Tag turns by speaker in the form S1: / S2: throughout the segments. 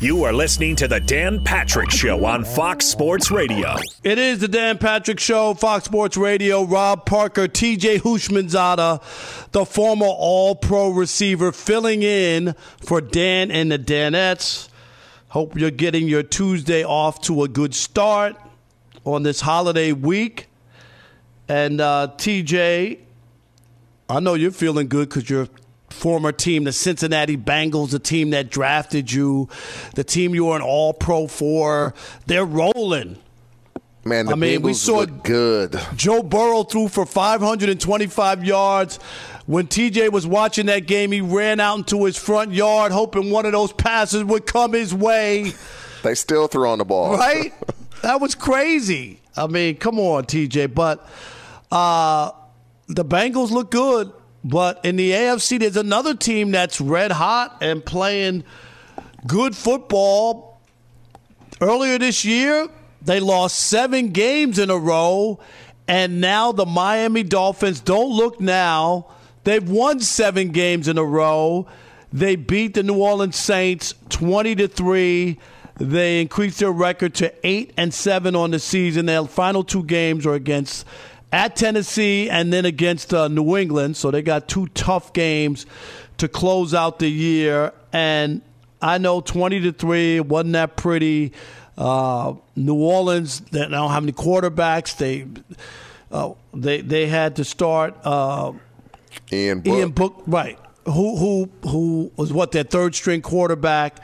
S1: You are listening to the Dan Patrick Show on Fox Sports Radio.
S2: It is the Dan Patrick Show, Fox Sports Radio. Rob Parker, TJ Houshmandzadeh, the former All Pro receiver, filling in for Dan and the Danettes. Hope you're getting your Tuesday off to a good start on this holiday week. And uh, TJ, I know you're feeling good because you're former team, the Cincinnati Bengals, the team that drafted you, the team you were an all pro for. They're rolling.
S3: Man, the I mean, Bengals we saw good.
S2: Joe Burrow threw for 525 yards. When TJ was watching that game, he ran out into his front yard hoping one of those passes would come his way.
S3: They still threw on the ball.
S2: Right? that was crazy. I mean, come on, TJ. But uh, the Bengals look good. But in the AFC, there's another team that's red hot and playing good football. Earlier this year, they lost seven games in a row, and now the Miami Dolphins don't look now. They've won seven games in a row. They beat the New Orleans Saints 20 to 3. They increased their record to 8 and 7 on the season. Their final two games are against at Tennessee and then against uh, New England. So they got two tough games to close out the year. And I know 20 to 3 wasn't that pretty. Uh, New Orleans, they don't have any quarterbacks. They uh, they they had to start uh,
S3: Ian Book.
S2: Ian Book, right? Who who who was what their third string quarterback?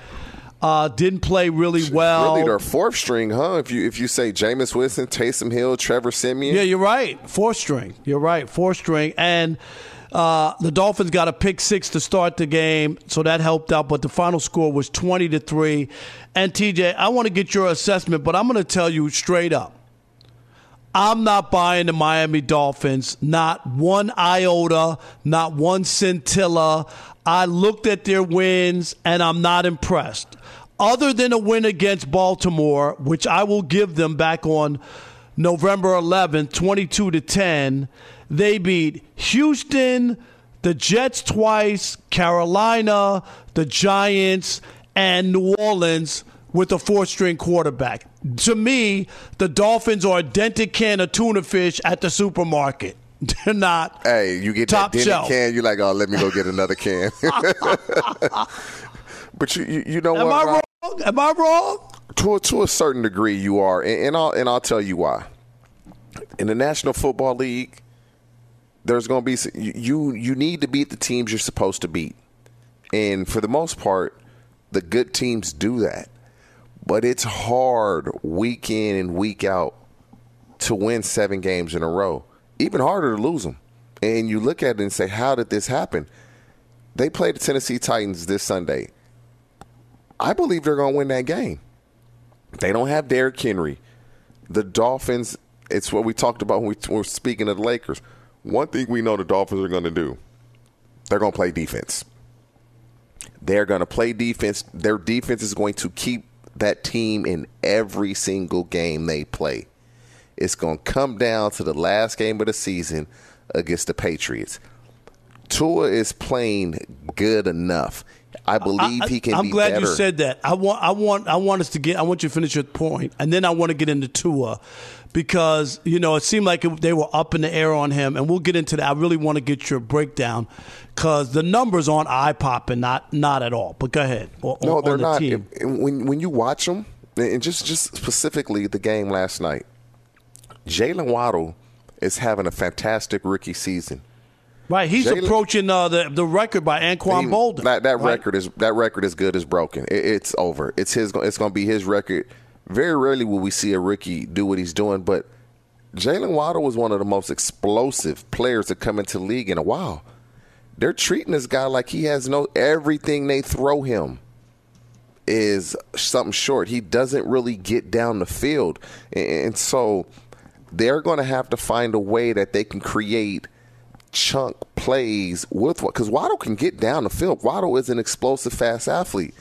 S2: Uh, didn't play really well.
S3: Really, their fourth string, huh? If you if you say Jameis Winston, Taysom Hill, Trevor Siemian.
S2: Yeah, you're right. Fourth string. You're right. Fourth string. And uh, the Dolphins got a pick six to start the game, so that helped out. But the final score was twenty to three. And TJ, I want to get your assessment, but I'm going to tell you straight up. I'm not buying the Miami Dolphins, not one iota, not one scintilla. I looked at their wins and I'm not impressed other than a win against Baltimore, which I will give them back on November 11th, 22 to 10, they beat Houston, the Jets twice, Carolina, the Giants, and New Orleans with a four string quarterback. To me, the Dolphins are a dented can of tuna fish at the supermarket. They're not.
S3: Hey, you get
S2: top
S3: that dented
S2: shelf.
S3: can, you're like, oh, let me go get another can. but you, you, you know
S2: Am
S3: what?
S2: I wrong? Am I wrong?
S3: To a, to a certain degree, you are, and, and I'll and I'll tell you why. In the National Football League, there's going to be you you need to beat the teams you're supposed to beat, and for the most part, the good teams do that. But it's hard week in and week out to win seven games in a row. Even harder to lose them. And you look at it and say, how did this happen? They played the Tennessee Titans this Sunday. I believe they're going to win that game. They don't have Derrick Henry. The Dolphins, it's what we talked about when we were speaking of the Lakers. One thing we know the Dolphins are going to do they're going to play defense. They're going to play defense. Their defense is going to keep that team in every single game they play. It's going to come down to the last game of the season against the Patriots. Tua is playing good enough. I believe I, he can.
S2: I'm glad
S3: better.
S2: you said that. I want, I want, I want us to get. I want you to finish your point, and then I want to get into Tua because you know it seemed like it, they were up in the air on him, and we'll get into that. I really want to get your breakdown because the numbers aren't eye popping, not not at all. But go ahead.
S3: On, no, they're the not. Team. When when you watch them, and just just specifically the game last night, Jaylen Waddle is having a fantastic rookie season.
S2: Right, he's Jaylen, approaching uh, the the record by Anquan he, Boldin.
S3: That, that
S2: right?
S3: record is that record is good as broken. It, it's over. It's his. It's going to be his record. Very rarely will we see a rookie do what he's doing, but Jaylen Waddle was one of the most explosive players to come into the league in a while. They're treating this guy like he has no everything they throw him is something short. He doesn't really get down the field, and so they're going to have to find a way that they can create chunk plays with what because Waddle can get down the field. Waddle is an explosive, fast athlete.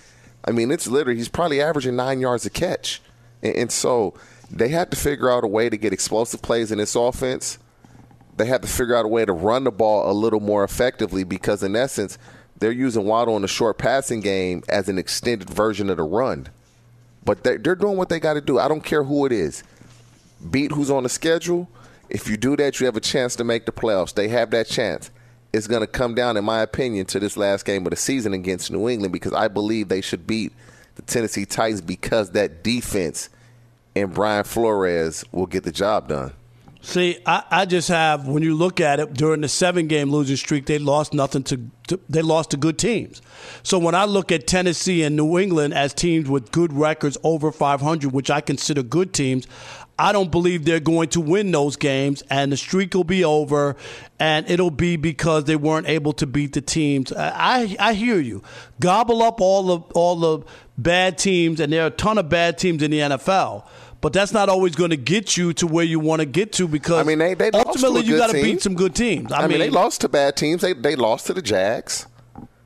S3: I mean, it's literally he's probably averaging nine yards a catch, and, and so they had to figure out a way to get explosive plays in this offense. They had to figure out a way to run the ball a little more effectively because, in essence, they're using Waddle in the short passing game as an extended version of the run. But they're, they're doing what they got to do. I don't care who it is. Beat who's on the schedule. If you do that, you have a chance to make the playoffs. They have that chance. It's going to come down, in my opinion, to this last game of the season against New England because I believe they should beat the Tennessee Titans because that defense and Brian Flores will get the job done.
S2: See, I, I, just have when you look at it during the seven game losing streak, they lost nothing to, to, they lost to good teams. So when I look at Tennessee and New England as teams with good records over 500, which I consider good teams, I don't believe they're going to win those games, and the streak will be over, and it'll be because they weren't able to beat the teams. I I hear you. Gobble up all the all the bad teams, and there are a ton of bad teams in the NFL but that's not always going to get you to where you want to get to because I mean, they, they ultimately you got to beat some good teams.
S3: I, I mean, mean, they lost to bad teams. They they lost to the Jags.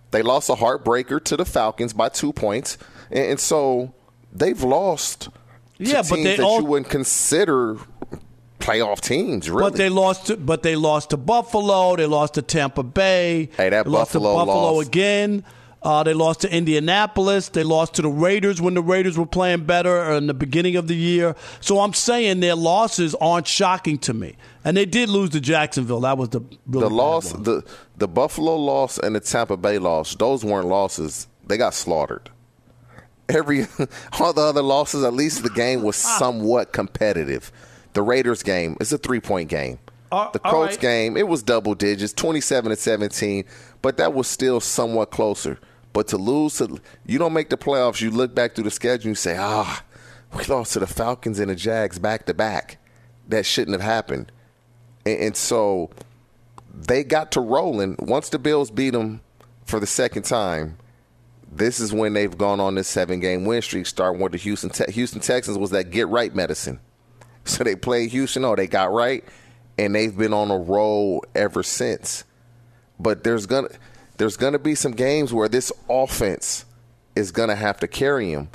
S3: They lost a heartbreaker to the Falcons by two points, and, and so they've lost. Yeah, but they that all, you wouldn't consider playoff teams, really.
S2: But they lost. To, but they lost to Buffalo. They lost to Tampa Bay.
S3: Hey, that
S2: they
S3: Buffalo
S2: lost to Buffalo
S3: lost.
S2: again. Uh, they lost to Indianapolis. They lost to the Raiders when the Raiders were playing better in the beginning of the year. So I'm saying their losses aren't shocking to me. And they did lose to Jacksonville. That was the really
S3: the loss.
S2: One.
S3: The the Buffalo loss and the Tampa Bay loss. Those weren't losses. They got slaughtered. Every all the other losses, at least the game was ah. somewhat competitive. The Raiders game is a three point game. Uh, the Colts right. game, it was double digits, 27 to 17, but that was still somewhat closer. But to lose to you don't make the playoffs, you look back through the schedule and you say, ah, we lost to the Falcons and the Jags back to back. That shouldn't have happened. And, and so they got to rolling. Once the Bills beat them for the second time, this is when they've gone on this seven game win streak, starting with the Houston Te- Houston Texans was that get right medicine. So they played Houston, oh, they got right, and they've been on a roll ever since. But there's gonna there's to be some games where this offense is to have to carry him.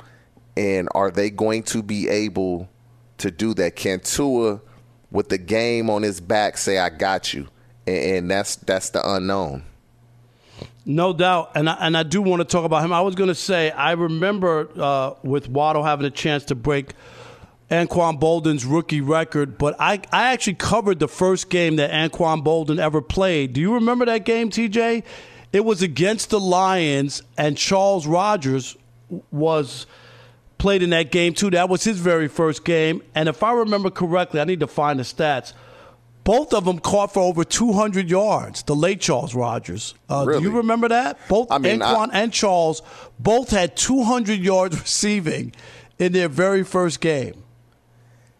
S3: And are they going to be able to do that? Can Tua, with the game on his back, say, I got you? And, that's that's the unknown.
S2: No doubt, and I, and I do want to talk about him. I was going to say I remember uh, with Waddle having a chance to break Anquan Boldin's rookie record, but I, I actually covered the first game that Anquan Boldin ever played. Do you remember that game, TJ? It was against the Lions, and Charles Rogers was played in that game too. That was his very first game, and if I remember correctly, I need to find the stats. Both of them caught for over 200 yards. The late Charles Rogers. Uh,
S3: really?
S2: Do you remember that? Both
S3: I mean,
S2: Anquan I, and Charles both had 200 yards receiving in their very first game.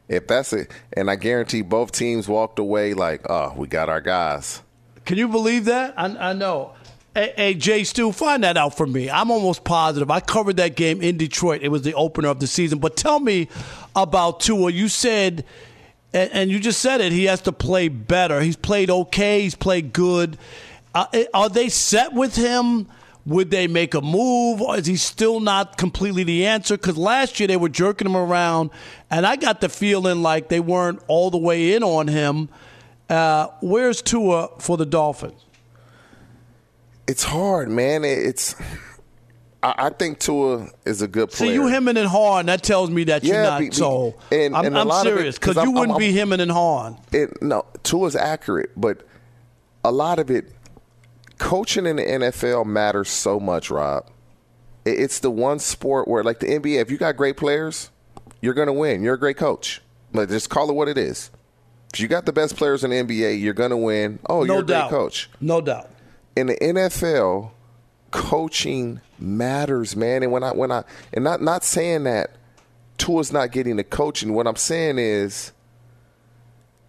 S3: If that's it, and I guarantee both teams walked away like, "Oh, we got our guys."
S2: Can you believe that? I, I know. Hey, Jay Stu, find that out for me. I'm almost positive. I covered that game in Detroit. It was the opener of the season. But tell me about Tua. You said, and, and you just said it, he has to play better. He's played okay, he's played good. Uh, are they set with him? Would they make a move? Or is he still not completely the answer? Because last year they were jerking him around, and I got the feeling like they weren't all the way in on him. Uh, where's Tua for the Dolphins?
S3: it's hard, man. It's I, I think Tua is a good player.
S2: See, you hemming and hawing. That tells me that you're not. Be, so and, I'm, and I'm serious because you wouldn't I'm, be hemming and hawing.
S3: It, no, Tua's accurate, but a lot of it, coaching in the NFL matters so much, Rob. It, it's the one sport where, like the NBA, if you got great players, you're going to win. You're a great coach. But just call it what it is. If you got the best players in the NBA, you're going to win. Oh, no you're a doubt. great coach.
S2: No doubt
S3: in the NFL, coaching matters, man. And when I when I and not not saying that Tua's not getting the coaching. What I'm saying is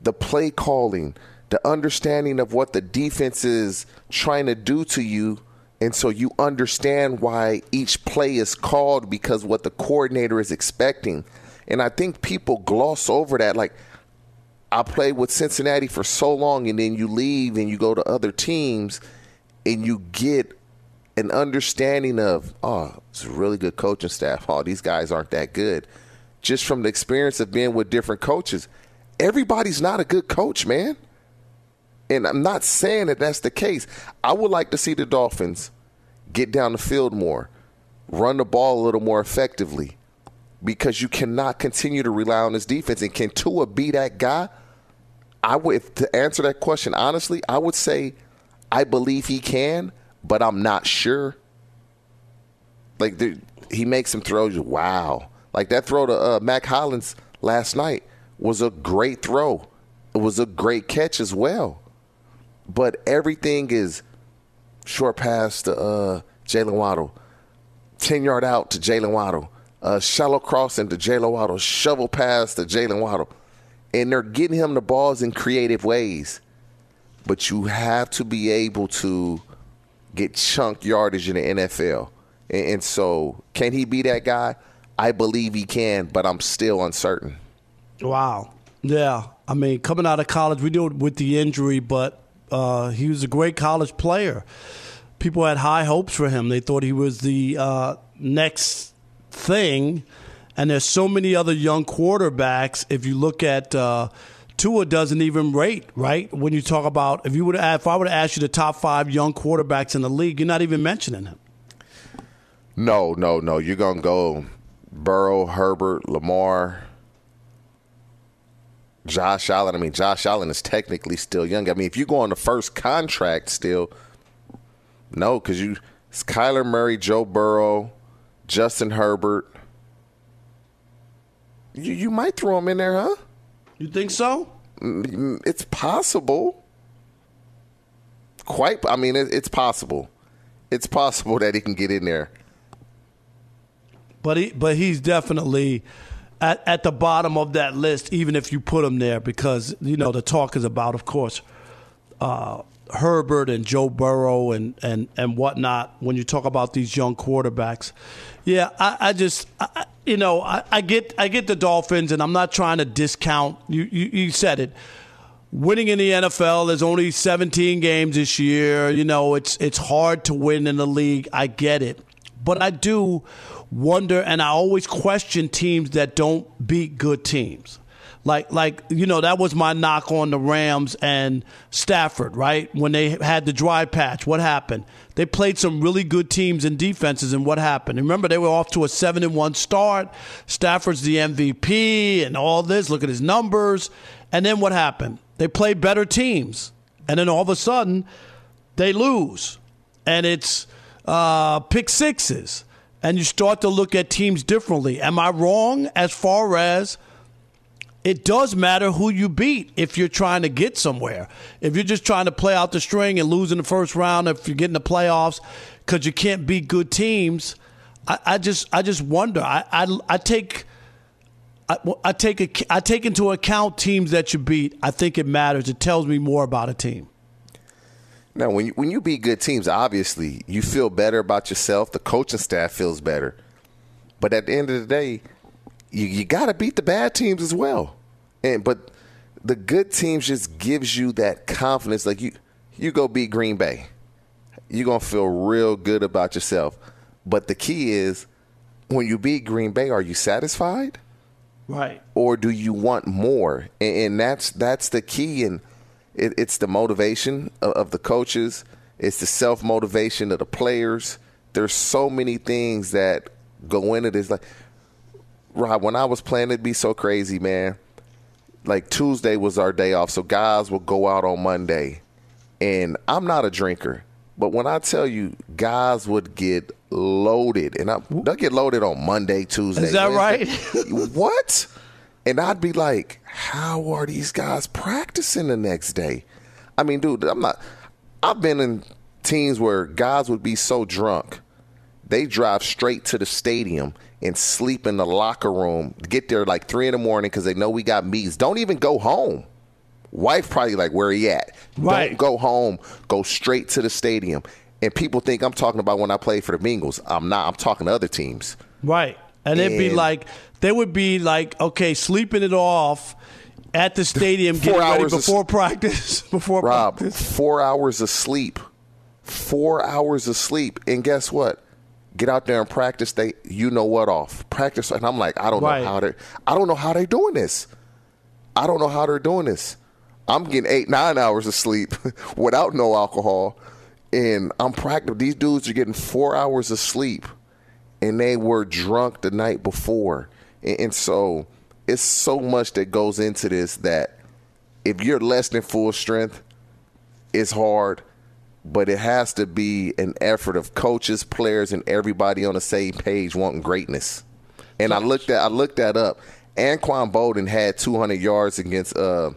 S3: the play calling, the understanding of what the defense is trying to do to you. And so you understand why each play is called because what the coordinator is expecting. And I think people gloss over that. Like, I played with Cincinnati for so long, and then you leave and you go to other teams and you get an understanding of, oh, it's a really good coaching staff. Oh, these guys aren't that good. Just from the experience of being with different coaches, everybody's not a good coach, man. And I'm not saying that that's the case. I would like to see the Dolphins get down the field more, run the ball a little more effectively, because you cannot continue to rely on this defense. And can Tua be that guy? I would to answer that question honestly, I would say I believe he can, but I'm not sure. Like he makes some throws. Wow, like that throw to uh, Mack Hollins last night was a great throw. It was a great catch as well. But everything is short pass to uh, Jaylen Waddle, ten yard out to Jaylen Waddle, shallow crossing to Jaylen Waddle, shovel pass to Jaylen Waddle, and they're getting him the balls in creative ways. But you have to be able to get chunk yardage in the NFL. And, and so, can he be that guy? I believe he can, but I'm still uncertain.
S2: Wow. Yeah. I mean, coming out of college, we knew with the injury, but uh, he was a great college player. People had high hopes for him. They thought he was the uh, next thing. And there's so many other young quarterbacks. If you look at uh, Tua, doesn't even rate right when you talk about if you would if I would ask you the top five young quarterbacks in the league, you're not even mentioning him.
S3: No, no, no. You're gonna go Burrow, Herbert, Lamar, Josh Allen. I mean, Josh Allen is technically still young. I mean, if you go on the first contract still, no, because you it's Kyler Murray, Joe Burrow, Justin Herbert. You you might throw him in there, huh?
S2: You think so?
S3: Mm, it's possible. Quite. I mean, it, it's possible. It's possible that he can get in there.
S2: But he, but he's definitely at, at the bottom of that list, even if you put him there, because you know the talk is about, of course, uh, Herbert and Joe Burrow and and and whatnot. When you talk about these young quarterbacks, yeah, I, I just I, you know I, I, get I get the Dolphins, and I'm not trying to discount. You you, you said it. Winning in the NFL, there's only 17 games this year. You know, it's it's hard to win in the league. I get it, but I do wonder, and I always question teams that don't beat good teams. Like, like you know, that was my knock on the Rams and Stafford, right? When they had the dry patch, what happened? They played some really good teams and defenses, and what happened? Remember, they were off to a seven and one start. Stafford's the MVP, and all this. Look at his numbers, and then what happened? They played better teams, and then all of a sudden, they lose, and it's uh, pick sixes and you start to look at teams differently. Am I wrong as far as it does matter who you beat if you're trying to get somewhere? If you're just trying to play out the string and lose in the first round, if you're getting the playoffs because you can't beat good teams, I, I, just I just wonder. I I, I take. I, I take a, I take into account teams that you beat. I think it matters. It tells me more about a team.
S3: Now, when you, when you beat good teams, obviously you feel better about yourself. The coaching staff feels better. But at the end of the day, you, you got to beat the bad teams as well. And but the good teams just gives you that confidence. Like you, you go beat Green Bay, you're gonna feel real good about yourself. But the key is when you beat Green Bay, are you satisfied?
S2: Right.
S3: Or do you want more? And, and that's that's the key. And it, it's the motivation of, of the coaches. It's the self motivation of the players. There's so many things that go into this. Like, Rob, when I was playing, it'd be so crazy, man. Like Tuesday was our day off, so guys will go out on Monday, and I'm not a drinker, but when I tell you, guys would get loaded, and I, they'll get loaded on Monday, Tuesday.
S2: Is that
S3: Wednesday. right? what? And I'd be like, how are these guys practicing the next day? I mean, dude, I'm not. I've been in teams where guys would be so drunk, they drive straight to the stadium and sleep in the locker room, get there like three in the morning because they know we got meetings. Don't even go home. Wife probably like, where he at?
S2: Right.
S3: Don't go home. Go straight to the stadium. And people think I'm talking about when I played for the Bengals. I'm not. I'm talking to other teams.
S2: Right. And, and it'd be like they would be like, okay, sleeping it off at the stadium, getting ready before of, practice. before
S3: Rob,
S2: practice.
S3: four hours of sleep, four hours of sleep, and guess what? Get out there and practice. They, you know what, off practice. And I'm like, I don't right. know how they, I don't know how they're doing this. I don't know how they're doing this. I'm getting eight, nine hours of sleep without no alcohol, And I'm practicing. These dudes are getting four hours of sleep, and they were drunk the night before. And, and so it's so much that goes into this that if you're less than full strength, it's hard but it has to be an effort of coaches, players, and everybody on the same page wanting greatness. And I looked at I looked that up. Anquan Boldin had 200 yards against uh,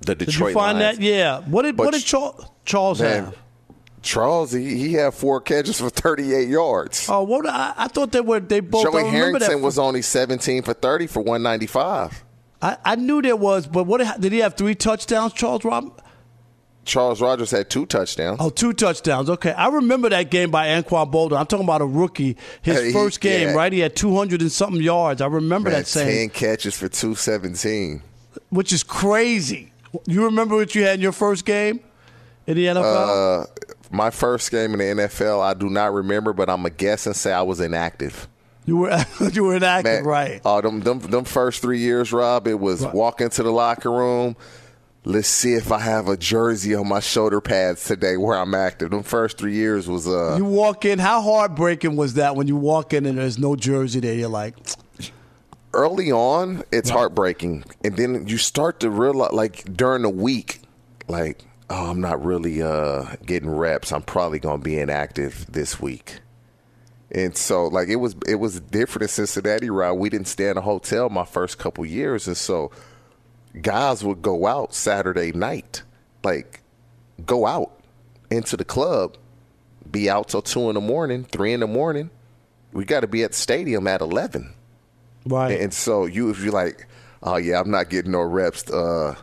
S3: the Detroit.
S2: Did you find
S3: Lions.
S2: that? Yeah. What did
S3: But
S2: what did Charles, Charles
S3: Man,
S2: have?
S3: Charles, he, he had four catches for 38 yards.
S2: Oh, what I, I thought they were they both.
S3: Joey Harrington was only 17 for 30 for 195.
S2: I, I knew there was, but what did he have? Three touchdowns, Charles Rob?
S3: Charles Rogers had two touchdowns.
S2: Oh, two touchdowns. Okay, I remember that game by Anquan Boldin. I'm talking about a rookie. His
S3: Hey, he-
S2: first game,
S3: yeah.
S2: right? He had 200 and something yards. I remember
S3: Man,
S2: that same,
S3: 10 catches for 217.
S2: which is crazy. You remember what you had in your first game in the NFL?
S3: Uh, my first game in the NFL, I do not remember, but I'm a guess and say I was inactive.
S2: you were you were inactive,
S3: Man,
S2: right?
S3: Oh, them, them them first three years, Rob. It was
S2: Right.
S3: walk into the locker room. Let's see if I have a jersey on my shoulder pads today where I'm active. The first three years was uh.
S2: You walk in. How heartbreaking was that when you walk in and there's no jersey there? You're like,
S3: early on, it's heartbreaking, and then you start to realize, like during the week, like, oh, I'm not really uh, getting reps. I'm probably gonna be inactive this week, and so like it was it was different in Cincinnati. Right, we didn't stay in a hotel my first couple years, and so guys would go out Saturday night, like go out into the club, be out till two in the morning, three in the morning. We got to be at the stadium at eleven.
S2: right?
S3: And so you, if you're like, oh yeah, I'm not getting no reps, uh,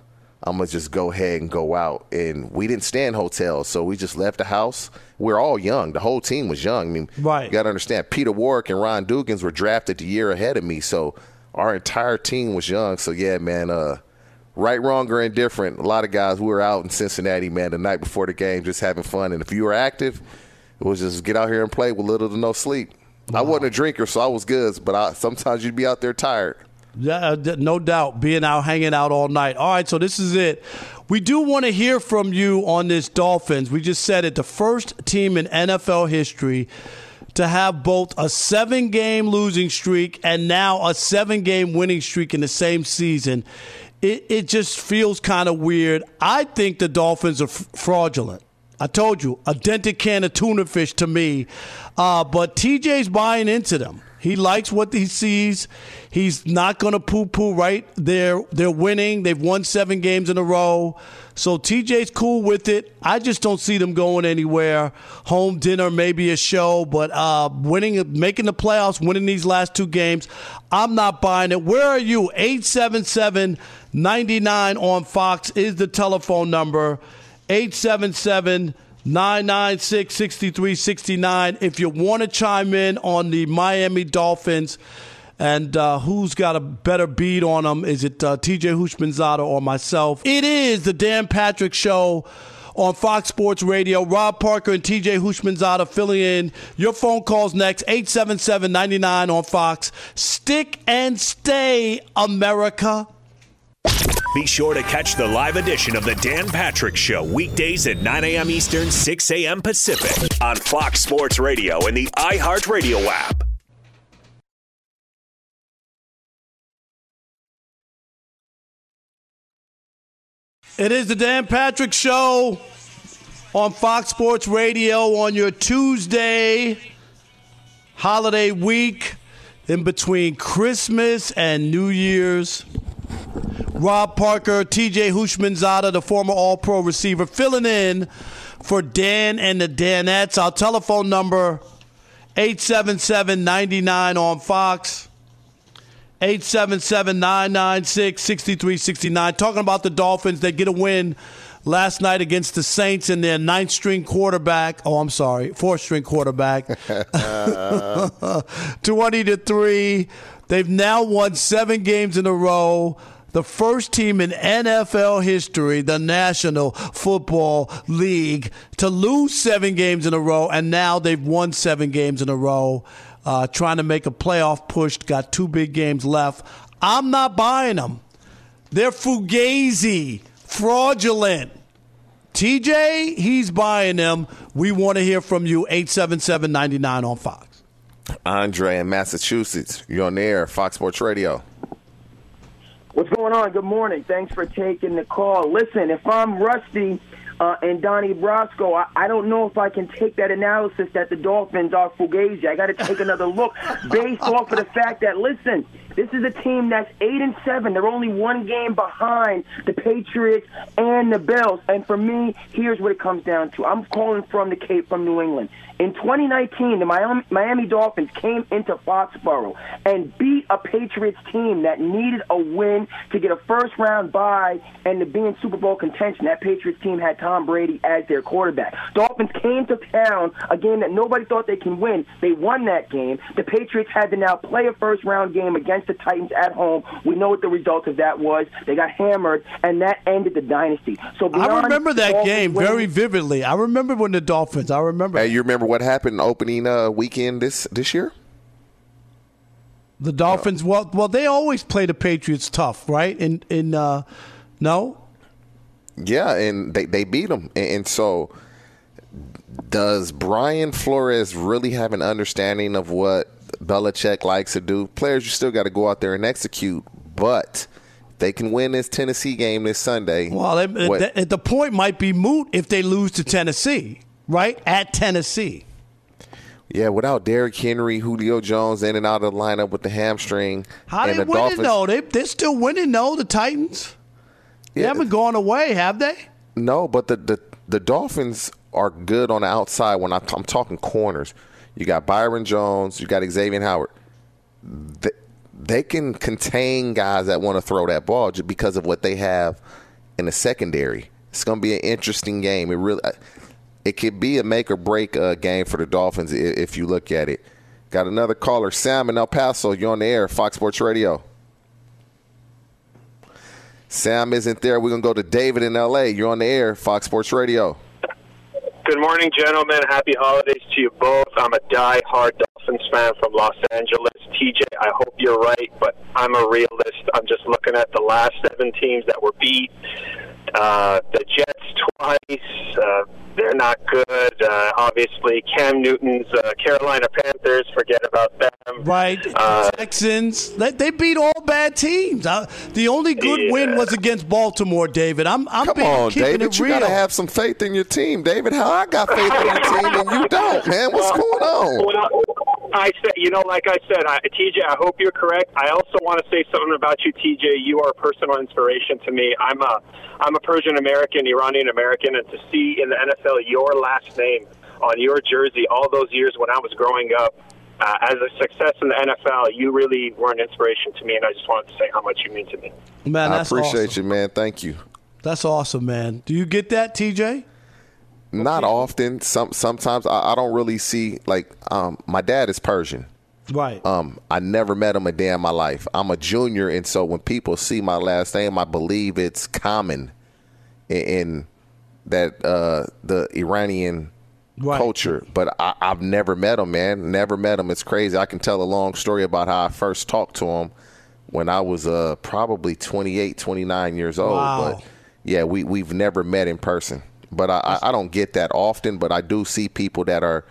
S3: I'm gonna just go ahead and go out. And we didn't stay in hotels, so we just left the house. We're all young. The whole team was young. I mean,
S2: Right.
S3: You got to understand. Peter Warrick and Ron Dugans were drafted the year ahead of me, so our entire team was young. So yeah, man. Uh, right, wrong, or indifferent, a lot of guys we were out in Cincinnati, man, the night before the game, just having fun. And if you were active, it was just get out here and play with little to no sleep. I wasn't a drinker, so I was good, but I, sometimes you'd be out there tired.
S2: Yeah, uh, no doubt. Being out, hanging out all night. All right, so this is it. We do want to hear from you on this Dolphins. We just said it, the first team in NFL history to have both a seven game losing streak and now a seven game winning streak in the same season. It, it just feels kind of weird. I think the Dolphins are f- fraudulent. I told you, a dented can of tuna fish to me. Uh, but TJ's buying into them. He likes what he sees. He's not going to poo poo, right? They're, they're winning. They've won seven games in a row. So TJ's cool with it. I just don't see them going anywhere. Home dinner, maybe a show, but uh, winning, making the playoffs, winning these last two games, I'm not buying it. Where are you? 877 99 on Fox is the telephone number. 877 996 6369. If you want to chime in on the Miami Dolphins and uh, who's got a better beat on them, is it uh, TJ Houshmandzadeh or myself? It is the Dan Patrick Show on Fox Sports Radio. Rob Parker and TJ Houshmandzadeh filling in. Your phone calls next 877 99 on Fox. Stick and stay, America.
S1: Be sure to catch the live edition of the Dan Patrick Show weekdays at 9 a.m. Eastern, 6 a.m. Pacific on Fox Sports Radio and the iHeartRadio app.
S2: It is the Dan Patrick Show on Fox Sports Radio on your Tuesday holiday week in between Christmas and New Year's. Rob Parker, TJ Houshmandzadeh, the former All Pro receiver, filling in for Dan and the Danettes. Our telephone number 877 99 on Fox. 877 996 6369. Talking about the Dolphins, they get a win last night against the Saints and their ninth string quarterback. Oh, I'm sorry, fourth string quarterback. 20 to 3. They've now won seven games in a row. The first team in NFL history, the National Football League, to lose seven games in a row, and now they've won seven games in a row uh, trying to make a playoff push. Got two big games left. I'm not buying them. They're fugazi, fraudulent. TJ, he's buying them. We want to hear from you. 877 99 on Fox.
S3: Andre in Massachusetts. You're on the air, Fox Sports Radio.
S4: What's going on? Good morning. Thanks for taking the call. Listen, if I'm Rusty uh, and Donnie Brasco, I, I don't know if I can take that analysis that the Dolphins are fugazi. I got to take another look based off of the fact that, listen, this is a team that's eight and seven. They're only one game behind the Patriots and the Bills. And for me, here's what it comes down to. I'm calling from the Cape from New England. In 2019, the Miami, Miami Dolphins came into Foxborough and beat a Patriots team that needed a win to get a first round bye and to be in Super Bowl contention. That Patriots team had Tom Brady as their quarterback. Dolphins came to town, a game that nobody thought they can win. They won that game. The Patriots had to now play a first round game against the Titans at home. We know what the result of that was. They got hammered, and that ended the dynasty. So
S2: I remember that game very vividly. I remember when the Dolphins. I remember.
S3: Hey, you remember what happened opening uh, weekend this this year?
S2: The Dolphins. Well, well, they always play the Patriots tough, right? In in uh, no.
S3: Yeah, and they they beat them, and, and so does Brian Flores really have an understanding of what Belichick likes to do? Players, you still got to go out there and execute, but they can win this Tennessee game this Sunday.
S2: Well, it, the, the point might be moot if they lose to Tennessee, right? At Tennessee.
S3: Yeah, without Derrick Henry, Julio Jones in and out of the lineup with the hamstring.
S2: How they
S3: the
S2: winning
S3: Dolphins,
S2: though? They they're still winning though. The Titans. They haven't gone away, have they?
S3: No, but the the, the Dolphins are good on the outside. When I, am talking corners, you got Byron Jones, you got Xavier Howard. They, they can contain guys that want to throw that ball just because of what they have in the secondary. It's going to be an interesting game. It really it could be a make or break uh, game for the Dolphins if you look at it. Got another caller, Sam in El Paso. You're on the air, Fox Sports Radio. Sam isn't there. We're to go to David in LA. You're on the air, Fox Sports Radio.
S5: Good morning, gentlemen. Happy holidays to you both. I'm a die-hard Dolphins fan from Los Angeles. TJ, I hope you're right, but I'm a realist. I'm just looking at the last seven teams that were beat. Uh, the Jets twice. Uh, they're not good. Uh, obviously, Cam Newton's uh, Carolina Panthers. Forget about them.
S2: Right. Uh, Texans. They, they, beat all bad teams. Uh, the only good yeah. win was against Baltimore. David, I'm. I'm
S3: Come
S2: being,
S3: on, David. you gotta have some faith in your team, David. How I got faith in your team and you don't, man. What's going on?
S5: Well, I said, you know, like I said, I, TJ, I hope you're correct. I also want to say something about you, TJ. You are a personal inspiration to me. I'm a, I'm a Persian American, Iranian American, and to see in the NFL your last name on your jersey all those years when I was growing up, uh, as a success in the NFL, you really were an inspiration to me, and I just wanted to say how much you mean to me.
S2: Man,
S3: I appreciate
S2: awesome.
S3: you, man. Thank you.
S2: That's awesome, man. Do you get that, TJ?
S3: Not often. Some sometimes I, I don't really see like um, my dad is Persian.
S2: Right.
S3: Um, I never met him a day in my life. I'm a junior, and so when people see my last name, I believe it's common in, in that uh, the Iranian right. culture. But I, have never met him, man. Never met him. It's crazy. I can tell a long story about how I first talked to him when I was uh, probably 28, 29 years old.
S2: Wow.
S3: But yeah, we we've never met in person. But I, I, don't get that often. But I do see people that are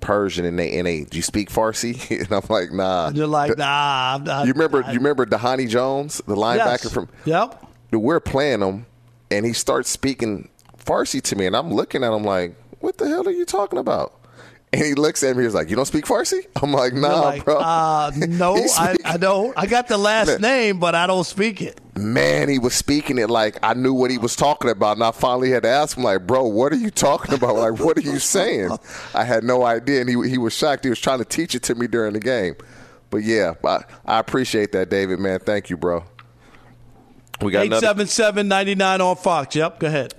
S3: Persian and they and they do you speak Farsi? and I'm like, nah.
S2: And you're like, nah. I'm not,
S3: you remember
S2: I,
S3: you remember Dhani Jones, the linebacker
S2: yes.
S3: from
S2: Yep.
S3: We're playing him and he starts speaking Farsi to me and I'm looking at him like, What the hell are you talking about? And he looks at me. He's like, "You don't speak Farsi?" I'm like, "Nah,
S2: like,
S3: bro.
S2: Uh, no, I, I, don't. I got the last man, name, but I don't speak it."
S3: Man, he was speaking it like I knew what he was talking about, and I finally had to ask him, like, "Bro, what are you talking about? Like, what are you saying?" I had no idea, and he he was shocked. He was trying to teach it to me during the game. But yeah, I, I appreciate that, David. Man, thank you, bro.
S2: We got eight seven seven ninety nine on Fox. Yep, go ahead.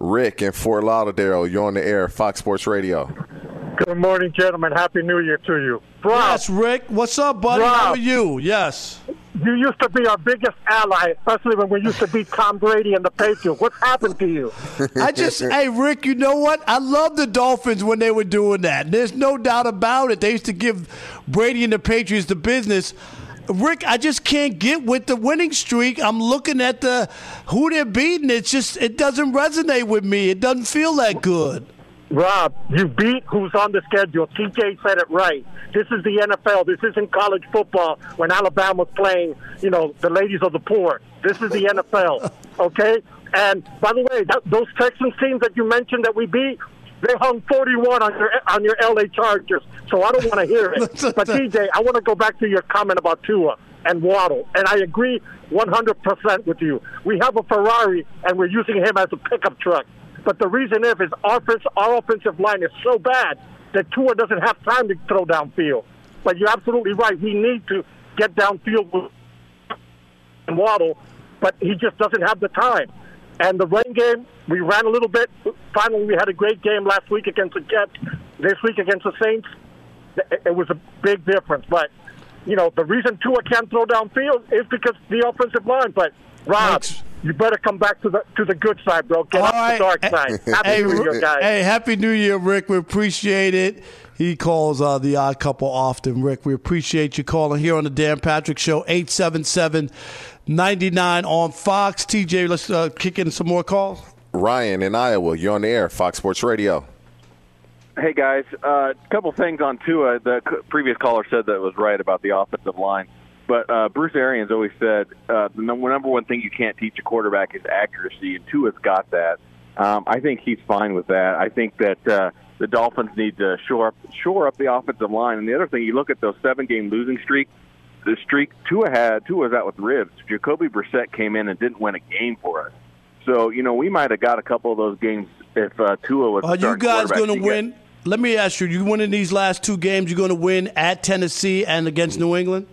S3: Rick in Fort Lauderdale, you're on the air, Fox Sports Radio.
S6: Good morning, gentlemen. Happy New Year to you.
S2: Rob, yes, Rick. What's up, buddy?
S6: Rob,
S2: How are you? Yes.
S6: You used to be our biggest ally, especially when we used to beat Tom Brady and the Patriots. What's happened to you?
S2: I just, hey, Rick, you know what? I love the Dolphins when they were doing that. There's no doubt about it. They used to give Brady and the Patriots the business. Rick, I just can't get with the winning streak. I'm looking at the who they're beating. It's just it doesn't resonate with me. It doesn't feel that good.
S6: Rob, you beat who's on the schedule. TJ said it right. This is the NFL. This isn't college football when Alabama's playing, you know, the ladies of the poor. This is the NFL, okay? And by the way, that, those Texans teams that you mentioned that we beat, they hung 41 on your on your LA Chargers. So I don't want to hear it. but TJ, I want to go back to your comment about Tua and Waddle, and I agree 100% with you. We have a Ferrari, and we're using him as a pickup truck. But the reason is, is offense, our offensive line is so bad that Tua doesn't have time to throw downfield. But you're absolutely right. We need to get downfield with and Waddle, but he just doesn't have the time. And the rain game, we ran a little bit. Finally, we had a great game last week against the Jets. This week against the Saints, it was a big difference. But you know, the reason Tua can't throw downfield is because the offensive line. But Rob, Thanks. you better come back to the to the good side, bro. Get All off right. the dark side. Happy hey, New Year, guys.
S2: Hey, happy New Year, Rick. We appreciate it. He calls uh, the odd couple often, Rick. We appreciate you calling here on the Dan Patrick Show, 877 99 on Fox. TJ, let's uh, kick in some more calls.
S3: Ryan in Iowa, you're on the air, Fox Sports Radio.
S7: Hey guys, a uh, couple things on Tua. The previous caller said that was right about the offensive line, but uh, Bruce Arians always said uh, the number one thing you can't teach a quarterback is accuracy, and Tua's got that. Um, I think he's fine with that. I think that uh, the Dolphins need to shore up shore up the offensive line. And the other thing, you look at those seven game losing streak. The streak Tua had, Tua was out with ribs. Jacoby Brissett came in and didn't win a game for us. So you know we might have got a couple of those games if uh, Tua was.
S2: Are you guys going to win? Let me ask you: You winning these last two games? You're going to win at Tennessee and against New England.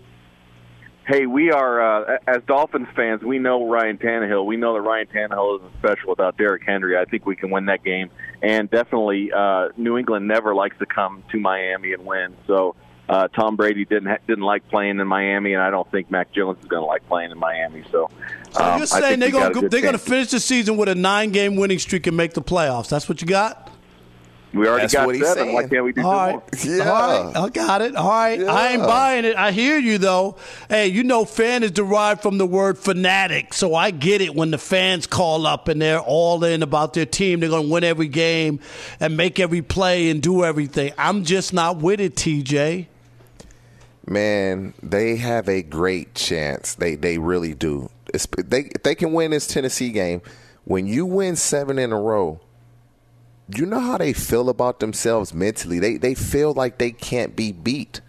S7: Hey, we are uh, as Dolphins fans. We know Ryan Tannehill. We know that Ryan Tannehill isn't special without Derrick Henry. I think we can win that game, and definitely uh, New England never likes to come to Miami and win. So uh, Tom Brady didn't ha- didn't like playing in Miami, and I don't think Mac Jones is going to like playing in Miami. So,
S2: so um, you're saying they're going to they're going to finish the season with a nine game winning streak and make the playoffs? That's what you got?
S7: We already That's got seven. Saying. Why can't we do All right. more?
S2: Yeah. All right. I got it. All right. Yeah. I ain't buying it. I hear you, though. Hey, you know, fan is derived from the word fanatic. So I get it when the fans call up and they're all in about their team. They're going to win every game and make every play and do everything. I'm just not with it, TJ.
S3: Man, they have a great chance. They they really do. It's, they if they can win this Tennessee game, when you win seven in a row, you know how they feel about themselves mentally. They they feel like they can't be beat.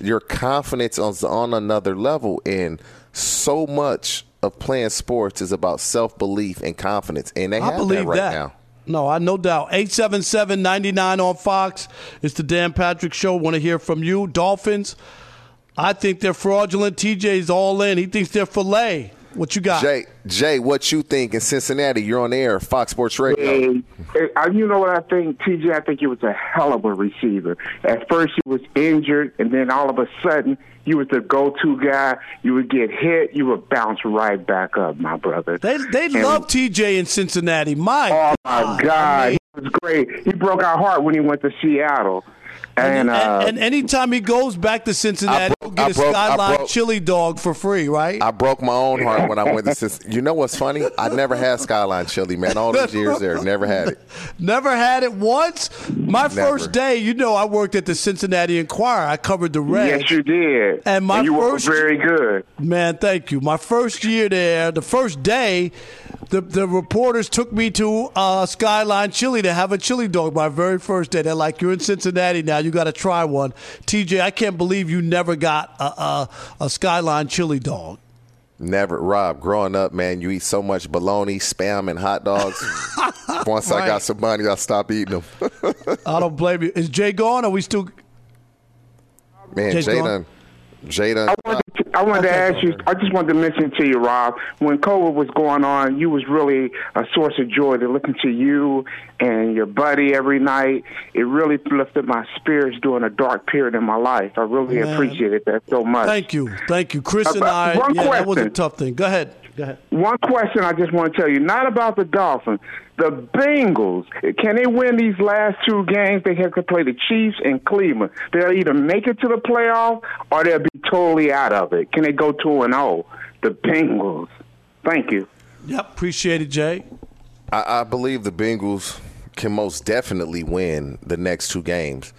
S3: Your confidence is on another level, and so much of playing sports is about self belief and confidence, and they I have that right that. now.
S2: No, I no doubt. 877 99 on Fox. It's the Dan Patrick Show. Want to hear from you. Dolphins, I think they're fraudulent. TJ's all in. He thinks they're filet. What you got?
S3: Jay, Jay, what you think in Cincinnati? You're on the air, Fox Sports Radio. Hey,
S8: hey, uh, you know what I think, TJ? I think he was a hell of a receiver. At first, he was injured, and then all of a sudden, he was the go-to guy. You would get hit, you would bounce right back up, my brother.
S2: They they and, love TJ in Cincinnati. My
S8: oh my God, I mean, he was great. He broke our heart when he went to Seattle.
S2: And, and, uh, and, anytime he goes back to Cincinnati, broke, he'll get a broke, Skyline broke, chili dog for free, right?
S3: I broke my own heart when I went to Cincinnati. You know what's funny? I never had Skyline chili, man. All these years there, never had it.
S2: Never had it once. My never. first day, you know, I worked at the Cincinnati Enquirer. I covered the Reds.
S8: Yes, you did.
S2: And my
S8: you
S2: first,
S8: were very good.
S2: Man, thank you. My first year there, the first day, the the reporters took me to uh, Skyline Chili to have a chili dog. My very first day, they're like, "You're in Cincinnati now. You got to try one." TJ, I can't believe you never got a, a, a Skyline Chili dog.
S3: Never, Rob. Growing up, man, you eat so much bologna, spam, and hot dogs. Once right. I got some money, I stopped eating them.
S2: I don't blame you. Is Jay gone? Are we still?
S3: Man, Jay's Jay gone? done. Jay done.
S8: I wanted I wanted to ask you. I just wanted to mention to you, Rob, when COVID was going on, you was really a source of joy to listen to you and your buddy every night. It really lifted my spirits during a dark period in my life. I really Man. appreciated that so much.
S2: Thank you, thank you, Chris uh, and I. Yeah, question. that was a tough thing. Go ahead. Go ahead.
S8: one question I just want to tell you, not about the Dolphins. The Bengals, can they win these last two games? They have to play the Chiefs and Cleveland. They'll either make it to the playoff or they'll be totally out of it. Can they go 2 and 0? The Bengals. Thank you.
S2: Yep, appreciate it, Jay.
S3: I, I believe the Bengals can most definitely win the next two games.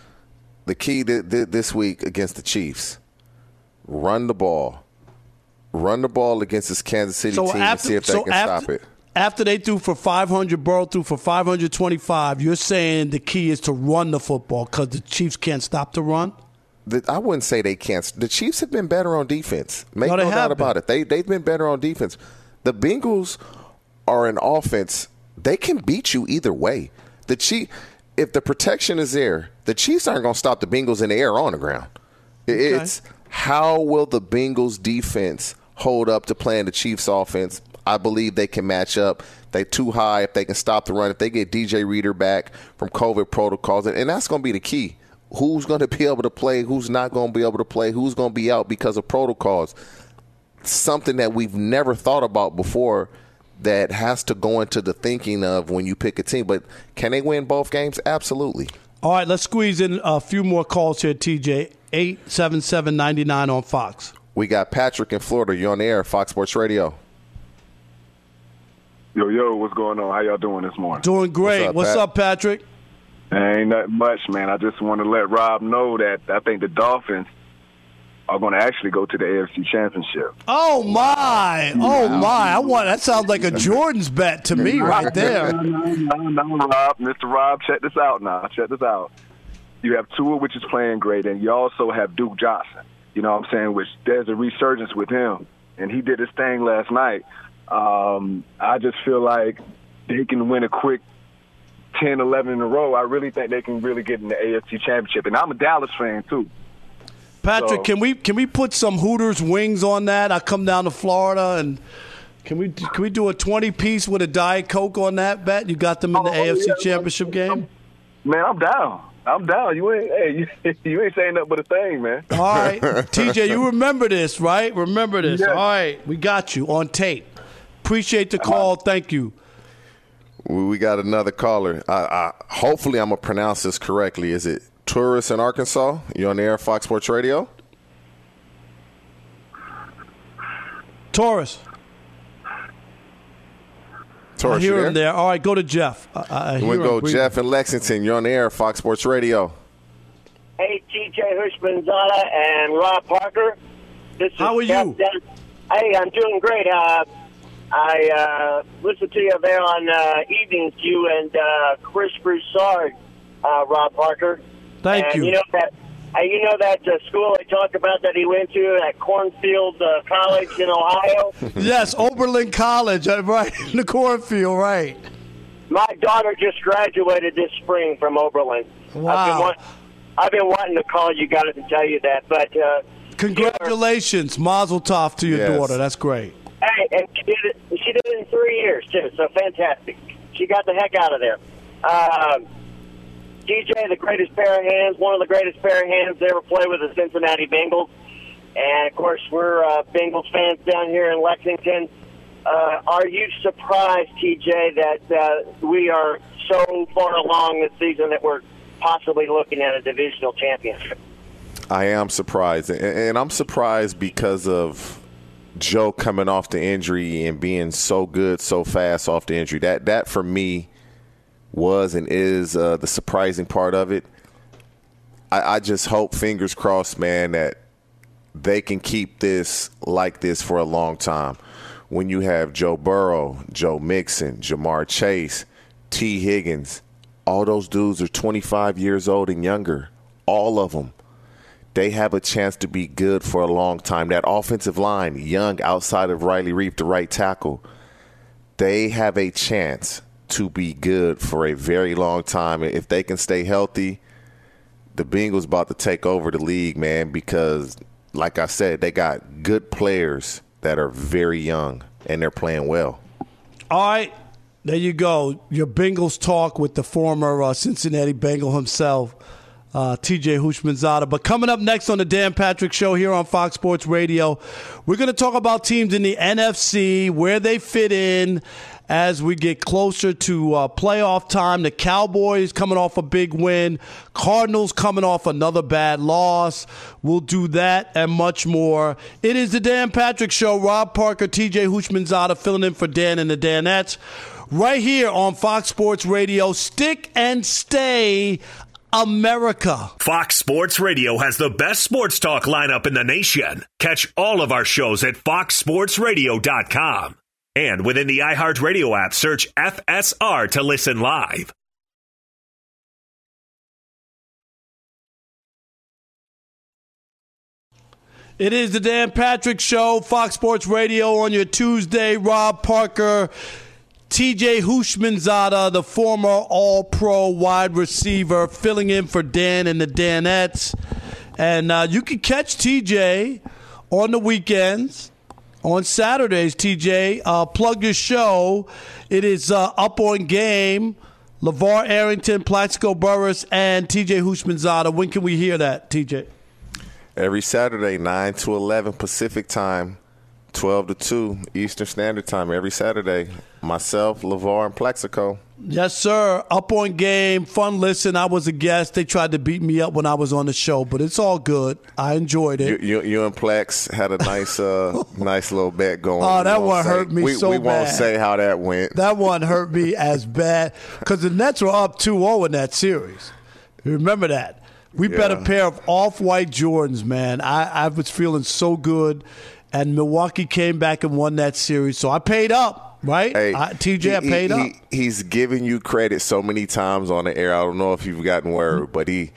S3: The key to, th- this week against the Chiefs run the ball. Run the ball against this Kansas City
S2: So
S3: team
S2: after-
S3: and see if they can
S2: after-
S3: stop it.
S2: After they threw for 500, Burrow threw for 525. You're saying the key is to run the football because the Chiefs can't stop the run?
S3: The, I wouldn't say they can't. The Chiefs have been better on defense. Make
S2: No,
S3: no, doubt
S2: have
S3: about it. They they've been better on defense. The Bengals are an offense. They can beat you either way. The Chief, if the protection is there, the Chiefs aren't going to stop the Bengals in the air or on the ground. It- It's how will the Bengals defense hold up to playing the Chiefs offense? I believe they can match up. They too high if they can stop the run. If they get DJ Reader back from COVID protocols, and, that's going to be the key. Who's going to be able to play? Who's not going to be able to play? Who's going to be out because of protocols? Something that we've never thought about before that has to go into the thinking of when you pick a team. But can they win both games? Absolutely.
S2: All right, let's squeeze in a few more calls here, TJ. 877 on Fox.
S3: We got Patrick in Florida. You're on the air, Fox Sports Radio.
S9: Yo, yo, what's going on? How y'all doing this morning?
S2: Doing great. What's
S3: What's
S2: up,
S3: up, Pat?
S2: Patrick?
S9: Ain't nothing much, man. I just want to let Rob know that I think the Dolphins are going to actually go to the AFC Championship.
S2: Oh my! Oh my! I want that sounds like a Jordan's bet to me right there.
S9: No, no, no, Rob. Mr. Rob, check this out now. Check this out. You have Tua, which is playing great, and you also have Duke Johnson. You know what I'm saying? Which there's a resurgence with him, and he did his thing last night. Um, I just feel like they can win a quick 10, 11 in a row. I really think they can really get in the AFC Championship, and I'm a Dallas fan too.
S2: Patrick,
S9: So-
S2: can we can we put some Hooters wings on that? I come down to Florida and can we can we do a twenty piece with a diet coke on that bet? You got them in the
S9: Oh,
S2: AFC
S9: yeah.
S2: Championship game.
S9: Man, I'm down. I'm down. You ain't hey, you, you ain't saying nothing but a thing, man.
S2: All right, TJ, you remember this, right? Remember this.
S9: Yes.
S2: All right, we got you on tape. Appreciate the call. Thank you.
S3: We we got another caller. I, I, hopefully, I'm gonna pronounce this correctly. Is it Tourist in Arkansas? You on the air, Fox Sports Radio?
S2: Taurus.
S3: Taurus,
S2: I hear him there. All right, go to Jeff. I, I
S3: We go
S2: him.
S3: Jeff in Lexington. You're on the air, Fox Sports Radio.
S10: Hey, TJ Houshmandzadeh and Rob Parker. This is
S2: How are
S10: Jeff
S2: you?
S10: Dennis. Hey, I'm doing great. Uh, I uh, listened to you there on uh, Evenings, you and uh, Chris Broussard, uh, Rob Parker.
S2: Thank
S10: and
S2: you.
S10: You know that. Uh, you know that uh, school I talked about that he went to at Cornfield uh, College in Ohio.
S2: Yes, Oberlin College, uh, right in the cornfield, right?
S10: My daughter just graduated this spring from Oberlin. I've been,
S2: Wow.
S10: want- I've been wanting to call you guys and tell you that, but uh,
S2: Congratulations, Mazel Tov to your
S3: Yes.
S2: daughter. That's great.
S10: Hey, and she did it. She did it in three years too. So fantastic. She got the heck out of there. Um, DJ, the greatest pair of hands, one of the greatest pair of hands to ever play with the Cincinnati Bengals, and of course we're uh, Bengals fans down here in Lexington. Uh, are you surprised, TJ, that uh, we are so far along this season that we're possibly looking at a divisional championship?
S3: I am surprised, and I'm surprised because of Joe coming off the injury and being so good so fast off the injury. That that for me was and is uh, the surprising part of it. I, I just hope, fingers crossed, man, that they can keep this like this for a long time. When you have Joe Burrow, Joe Mixon, Ja'Marr Chase, Tee Higgins, all those dudes are 25 years old and younger. All of them. They have a chance to be good for a long time. That offensive line, young outside of Riley Reiff, the right tackle, they have a chance to be good for a very long time. If they can stay healthy, the Bengals about to take over the league, man, because like I said, they got good players that are very young and they're playing well.
S2: All right, there you go. Your Bengals talk with the former uh, Cincinnati Bengal himself, uh, TJ Houshmandzadeh. But coming up next on the Dan Patrick Show here on Fox Sports Radio, we're going to talk about teams in the NFC, where they fit in as we get closer to uh, playoff time. The Cowboys coming off a big win, Cardinals coming off another bad loss. We'll do that and much more. It is the Dan Patrick Show. Rob Parker, TJ Houshmandzadeh filling in for Dan and the Danettes right here on Fox Sports Radio. Stick and stay. America.
S1: Fox Sports Radio has the best sports talk lineup in the nation. Catch all of our shows at foxsportsradio.com. And within the iHeartRadio app, search FSR to listen live.
S2: It is the Dan Patrick Show, Fox Sports Radio on your Tuesday. Rob Parker, TJ Houshmandzadeh, the former All Pro wide receiver, filling in for Dan and the Danettes. And uh, you can catch TJ on the weekends. On Saturdays, TJ, uh, plug your show. It is uh, up on game. LeVar Arrington, Plaxico Burress, and TJ Houshmandzadeh. When can we hear that, TJ?
S3: Every Saturday, 9 to 11 Pacific time, 12 to 2 Eastern Standard Time. Every Saturday, myself, LeVar, and Plaxico.
S2: Yes, sir. Up on game. Fun listen. I was a guest. They tried to beat me up when I was on the show, but it's all good. I enjoyed it.
S3: You, you, you and Plex had a nice, uh, nice little bet going.
S2: Oh, that one
S3: won't
S2: hurt me
S3: we,
S2: so
S3: We won't say how that went.
S2: That one hurt me as bad because the Nets were up 2 0 in that series. Remember that? We bet a pair of off white Jordans, man. I, I was feeling so good, and Milwaukee came back and won that series. So I paid up, right?
S3: Hey,
S2: I, TJ, I
S3: he-
S2: paid
S3: he-
S2: up.
S3: he- he's giving you credit so many times on the air. I don't know if you've gotten word, but he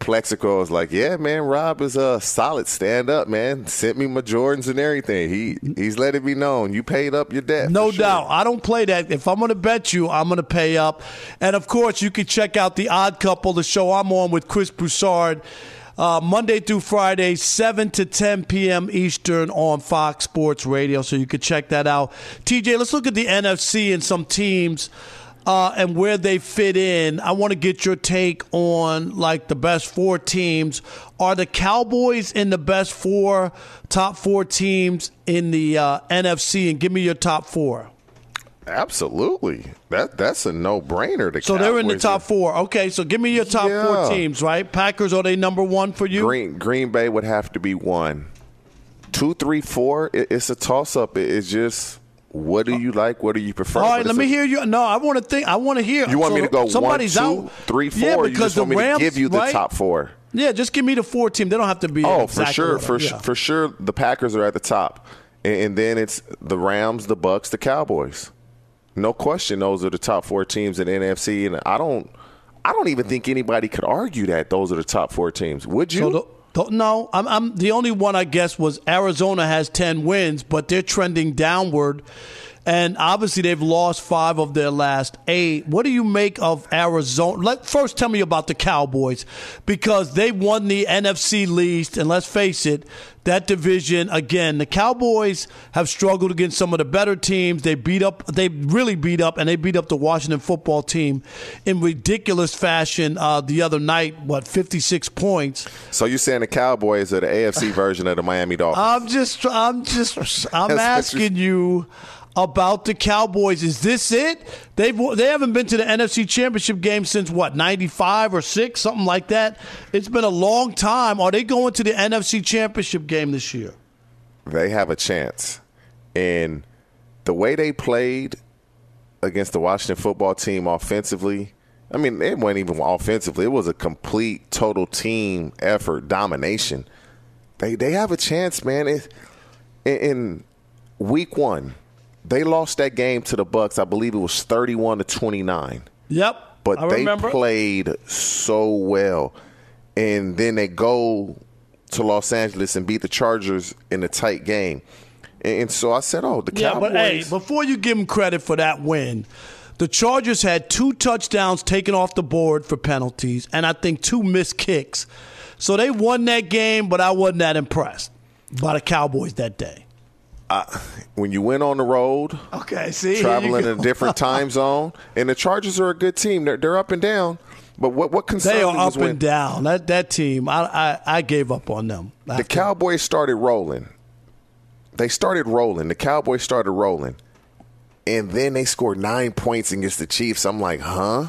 S3: Plaxico is like, yeah, man, Rob is a solid stand up, man. Sent me my Jordans and everything. He he's letting me know you paid up your debt.
S2: No
S3: sure.
S2: doubt. I don't play that. If I'm going to bet you, I'm going to pay up. And of course, you can check out The Odd Couple, the show I'm on with Chris Broussard, uh, Monday through Friday, 7 to 10 p.m. Eastern on Fox Sports Radio. So you can check that out. TJ, let's look at the NFC and some teams. Uh, and where they fit in, I want to get your take on like the best four teams. Are the Cowboys in the best four, top four teams in the uh, NFC? And give me your top four.
S3: Absolutely. That that's a no brainer. The
S2: So they're in the top four. Okay, so give me your top four teams, right? Packers are they number one for you?
S3: Green Green Bay would have to be one. Two, three, four. It, it's a toss up. It, it's just what do you like? What do you prefer?
S2: All right, let me
S3: a-
S2: hear you. No, I want to think. I want to hear.
S3: You want me to go one,
S2: somebody's
S3: two,
S2: out.
S3: three, four?
S2: Yeah, because the
S3: me
S2: Rams,
S3: to give you the
S2: right?
S3: top four?
S2: Yeah, just give me the four team. They don't have to be.
S3: Oh, for sure,
S2: order.
S3: for
S2: Yeah.
S3: for sure. The Packers are at the top, and, and then it's the Rams, the Bucs, the Cowboys. No question, those are the top four teams in the NFC, and I don't, I don't even think anybody could argue that those are the top four teams. Would you?
S2: So the, no, I'm, I'm the only one I guess was Arizona has ten wins, but they're trending downward, and obviously they've lost five of their last eight. What do you make of Arizona? Let first tell me about the Cowboys because they won the NFC least, and let's face it, that division again. The Cowboys have struggled against some of the better teams. They beat up, they really beat up, and they beat up the Washington football team in ridiculous fashion uh, the other night. What fifty six points.
S3: so you're saying the Cowboys are the AFC version of the Miami Dolphins?
S2: I'm just, I'm just, I'm asking you about the Cowboys. Is this it? They've they haven't been to the NFC Championship game since what '95 or six, something like that. It's been a long time. Are they going to the NFC Championship game this year?
S3: they have a chance. And the way they played against the Washington football team offensively, I mean, it wasn't even offensively. It was a complete, total team effort, domination. They they have a chance, man. It, in week one, they lost that game to the Bucs. I believe it was thirty-one to twenty-nine.
S2: Yep,
S3: But
S2: I
S3: they
S2: remember.
S3: played so well. And then they go to Los Angeles and beat the Chargers in a tight game. And, so I said, oh, the
S2: Yeah,
S3: Cowboys.
S2: but hey, before you give them credit for that win, the Chargers had two touchdowns taken off the board for penalties, and I think two missed kicks. So they won that game, but I wasn't that impressed by the Cowboys that day.
S3: When you went on the road,
S2: Okay, see,
S3: traveling in a different time zone, and the Chargers are a good team. They're, they're up and down. But what what concerned
S2: They are up
S3: when
S2: and down. That that team, I I, I gave up on them.
S3: the Cowboys started rolling. They started rolling. The Cowboys started rolling. And then they scored nine points against the Chiefs. I'm like, huh?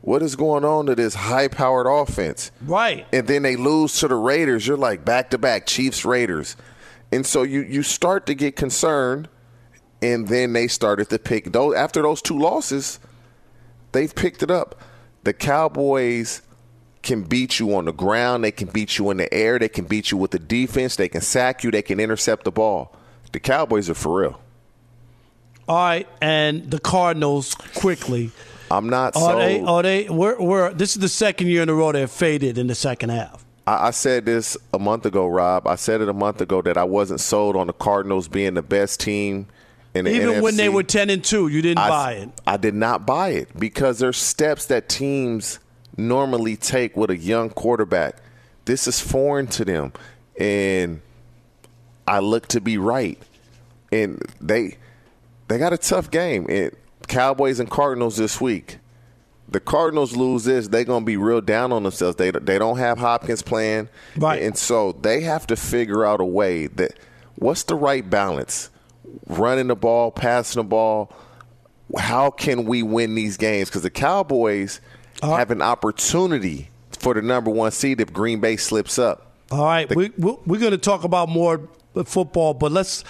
S3: What is going on to this high powered offense?
S2: Right.
S3: And then they lose to the Raiders. You're like back to back Chiefs Raiders. And so you, you start to get concerned. And then they started to pick those after those two losses, they've picked it up. The Cowboys can beat you on the ground, they can beat you in the air, they can beat you with the defense, they can sack you, they can intercept the ball. The Cowboys are for real.
S2: All right, and the Cardinals quickly.
S3: I'm not
S2: Are they? Are they? We're, we're, this is the second year in a row they've faded in the second half.
S3: I, I said this a month ago, Rob. I said it a month ago that I wasn't sold on the Cardinals being the best team in the
S2: Even when they were ten and two, you didn't
S3: I,
S2: buy it.
S3: I did not buy it because there's steps that teams normally take with a young quarterback. This is foreign to them, and I look to be right. And they they got a tough game. And Cowboys and Cardinals this week. The Cardinals lose this, they're gonna be real down on themselves. They they don't have Hopkins playing,
S2: Right.
S3: And so they have to figure out a way that what's the right balance, running the ball, passing the ball. How can we win these games? Because the Cowboys have an opportunity for the number one seed if Green Bay slips up.
S2: All right, we, we, we're going to talk about more football, but let's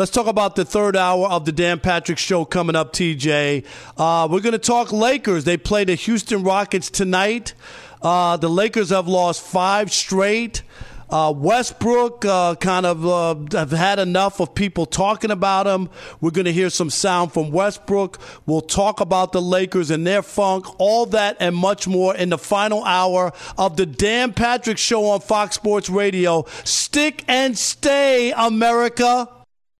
S2: let's talk about the third hour of the Dan Patrick Show coming up. TJ, uh, we're going to talk Lakers. They play the Houston Rockets tonight. Uh, the Lakers have lost five straight. Uh, Westbrook uh, kind of uh, have had enough of people talking about him. We're going to hear some sound from Westbrook. We'll talk about the Lakers and their funk, all that and much more in the final hour of the Dan Patrick Show on Fox Sports Radio. Stick and stay, America.